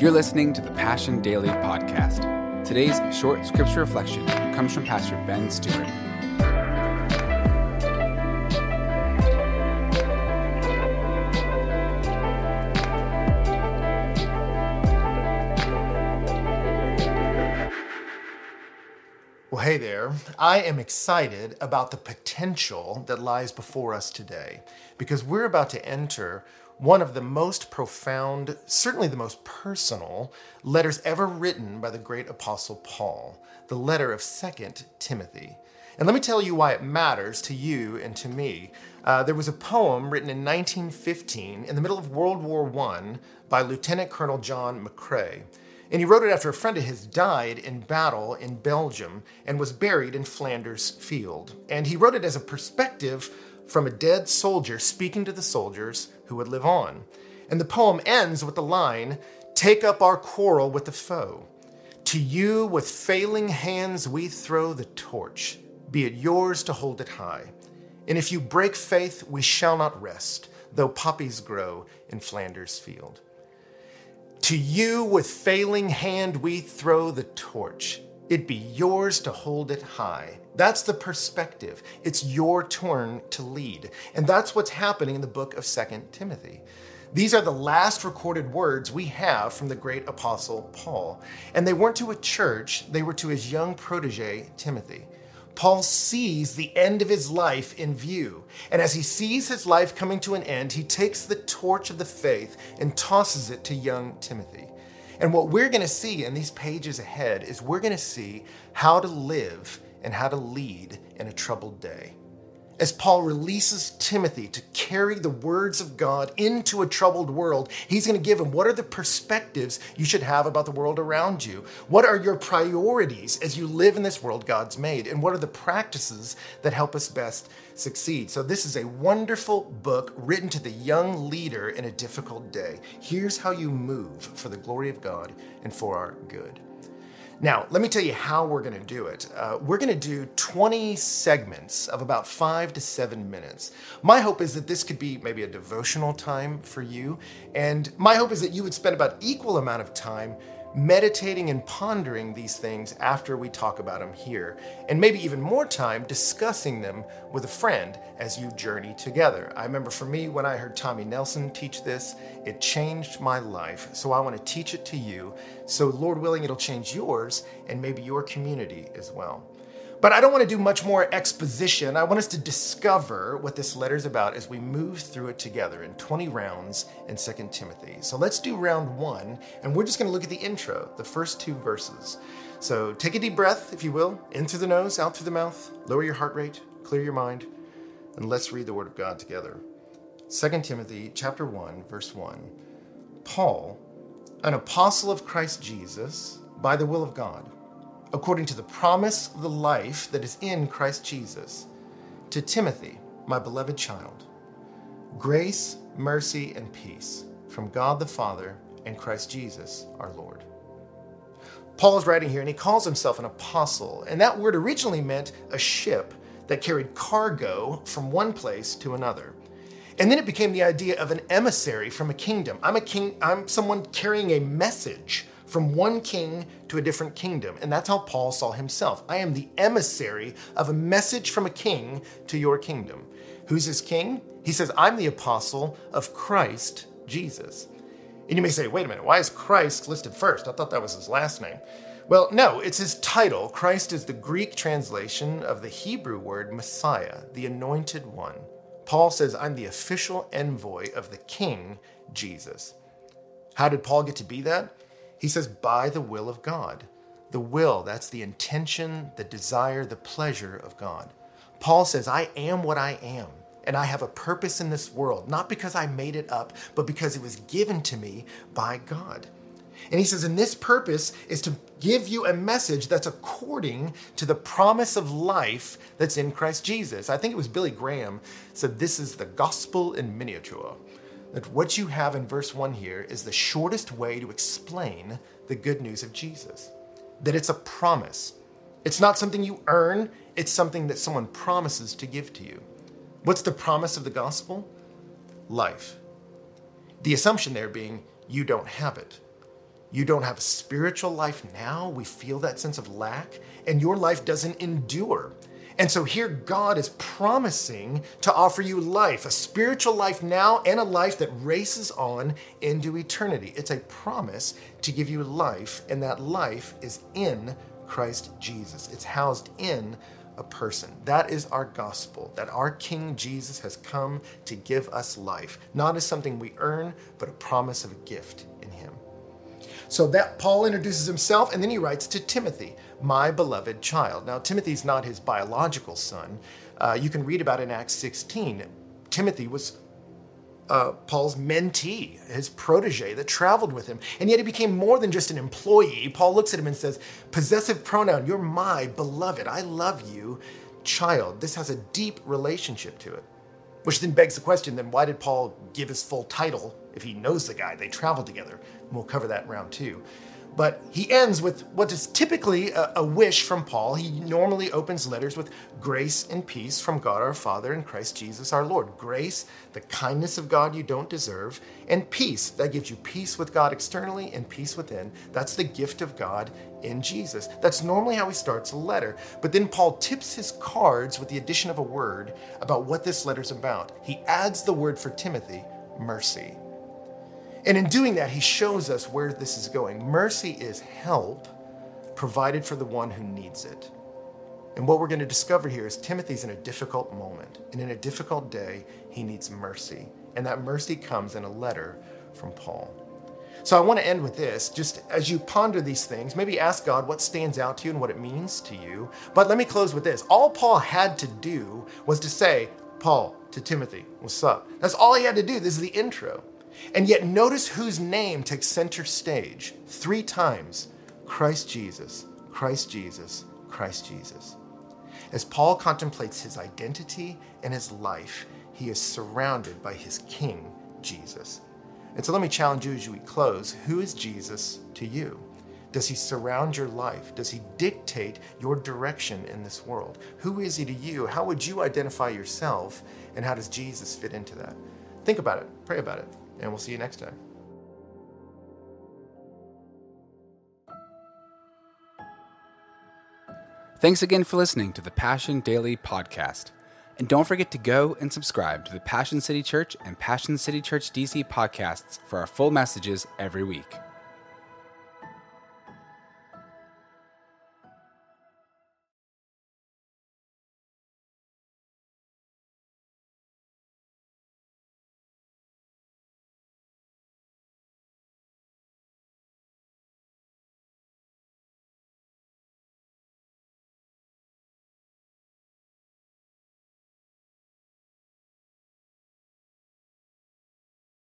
You're listening to the Passion Daily podcast. Today's short scripture reflection comes from Pastor Ben Stuart. Well, hey there. I am excited about the potential that lies before us today because we're about to enter one of the most profound, certainly the most personal, letters ever written by the great apostle Paul, the letter of 2nd Timothy. And let me tell you why it matters to you and to me. Uh, there was a poem written in 1915 in the middle of World War I by Lieutenant Colonel John McCrae. And he wrote it after a friend of his died in battle in Belgium and was buried in Flanders Field. And he wrote it as a perspective from a dead soldier speaking to the soldiers who would live on. And the poem ends with the line Take up our quarrel with the foe. To you with failing hands we throw the torch, be it yours to hold it high. And if you break faith, we shall not rest, though poppies grow in Flanders Field. To you with failing hand we throw the torch. It be yours to hold it high. That's the perspective. It's your turn to lead. And that's what's happening in the book of Second Timothy. These are the last recorded words we have from the great apostle Paul. And they weren't to a church, they were to his young protege, Timothy. Paul sees the end of his life in view. And as he sees his life coming to an end, he takes the torch of the faith and tosses it to young Timothy. And what we're going to see in these pages ahead is we're going to see how to live and how to lead in a troubled day as Paul releases Timothy to carry the words of God into a troubled world, he's going to give him what are the perspectives you should have about the world around you? What are your priorities as you live in this world God's made? And what are the practices that help us best succeed? So, this is a wonderful book written to the young leader in a difficult day. Here's how you move for the glory of God and for our good. Now, let me tell you how we're to do it. Uh, we're to do 20 segments of about five to seven minutes. My hope is that this could be maybe a devotional time for you, and my hope is that you would spend about equal amount of time meditating and pondering these things after we talk about them here, and maybe even more time discussing them with a friend as you journey together. I remember for me, when I heard Tommy Nelson teach this, it changed my life. So I want to teach it to you. So, Lord willing, it'll change yours and maybe your community as well. But I don't want to do much more exposition. I want us to discover what this letter is about as we move through it together in 20 rounds in 2 Timothy. So let's do round one, and we're just going to look at the intro, the first two verses. So take a deep breath, if you will, in through the nose, out through the mouth, lower your heart rate, clear your mind, and let's read the Word of God together. 2 Timothy chapter 1, verse 1. Paul, an apostle of Christ Jesus, by the will of God according to the promise of the life that is in Christ Jesus, to Timothy, my beloved child. Grace, mercy, and peace from God the Father and Christ Jesus our Lord. Paul is writing here and he calls himself an apostle, and that word originally meant a ship that carried cargo from one place to another. And then it became the idea of an emissary from a kingdom. I'm a king, I'm someone carrying a message from one king to a different kingdom. And that's how Paul saw himself. I am the emissary of a message from a king to your kingdom. Who's his king? He says, I'm the apostle of Christ Jesus. And you may say, wait a minute, why is Christ listed first? I thought that was his last name. Well, no, it's his title. Christ is the Greek translation of the Hebrew word Messiah, the anointed one. Paul says, I'm the official envoy of the King, Jesus. How did Paul get to be that? He says, by the will of God. The will, that's the intention, the desire, the pleasure of God. Paul says, I am what I am, and I have a purpose in this world, not because I made it up, but because it was given to me by God. And he says, and this purpose is to give you a message that's according to the promise of life that's in Christ Jesus. I think it was Billy Graham said, This is the gospel in miniature that what you have in verse 1 here is the shortest way to explain the good news of Jesus. That it's a promise. It's not something you earn, it's something that someone promises to give to you. What's the promise of the gospel? Life. The assumption there being you don't have it. you don't have a spiritual life now, we feel that sense of lack, and your life doesn't endure. And so here God is promising to offer you life, a spiritual life now and a life that races on into eternity. It's a promise to give you life, and that life is in Christ Jesus. It's housed in a person. That is our gospel, that our King Jesus has come to give us life, not as something we earn, but a promise of a gift. So that Paul introduces himself and then he writes to Timothy, my beloved child. Now, Timothy's not his biological son. Uh, you can read about in Acts 16. Timothy was uh, Paul's mentee, his protege that traveled with him. And yet he became more than just an employee. Paul looks at him and says, Possessive pronoun, you're my beloved. I love you, child. This has a deep relationship to it. Which then begs the question then why did Paul give his full title if he knows the guy? They traveled together. And we'll cover that in round two. But he ends with what is typically a, a, wish from Paul. He normally opens letters with grace and peace from God our Father and Christ Jesus our Lord. Grace, the kindness of God you don't deserve, and peace, that gives you peace with God externally and peace within. That's the gift of God in Jesus. That's normally how he starts a letter. But then Paul tips his cards with the addition of a word about what this letter's about. He adds the word for Timothy, mercy. And in doing that, he shows us where this is going. Mercy is help provided for the one who needs it. And what we're going to discover here is Timothy's in a difficult moment. And in a difficult day, he needs mercy. And that mercy comes in a letter from Paul. So I want to end with this. Just as you ponder these things, maybe ask God what stands out to you and what it means to you. But let me close with this. All Paul had to do was to say, Paul to Timothy, what's up? That's all he had to do. This is the intro. And yet, notice whose name takes center stage three times Christ Jesus, Christ Jesus, Christ Jesus. As Paul contemplates his identity and his life, he is surrounded by his King, Jesus. And so let me challenge you as we close who is Jesus to you? Does he surround your life? Does he dictate your direction in this world? Who is he to you? How would you identify yourself? And how does Jesus fit into that? Think about it, pray about it and we'll see you next time. Thanks again for listening to the Passion Daily Podcast. And don't forget to go and subscribe to the Passion City Church and Passion City Church DC podcasts for our full messages every week.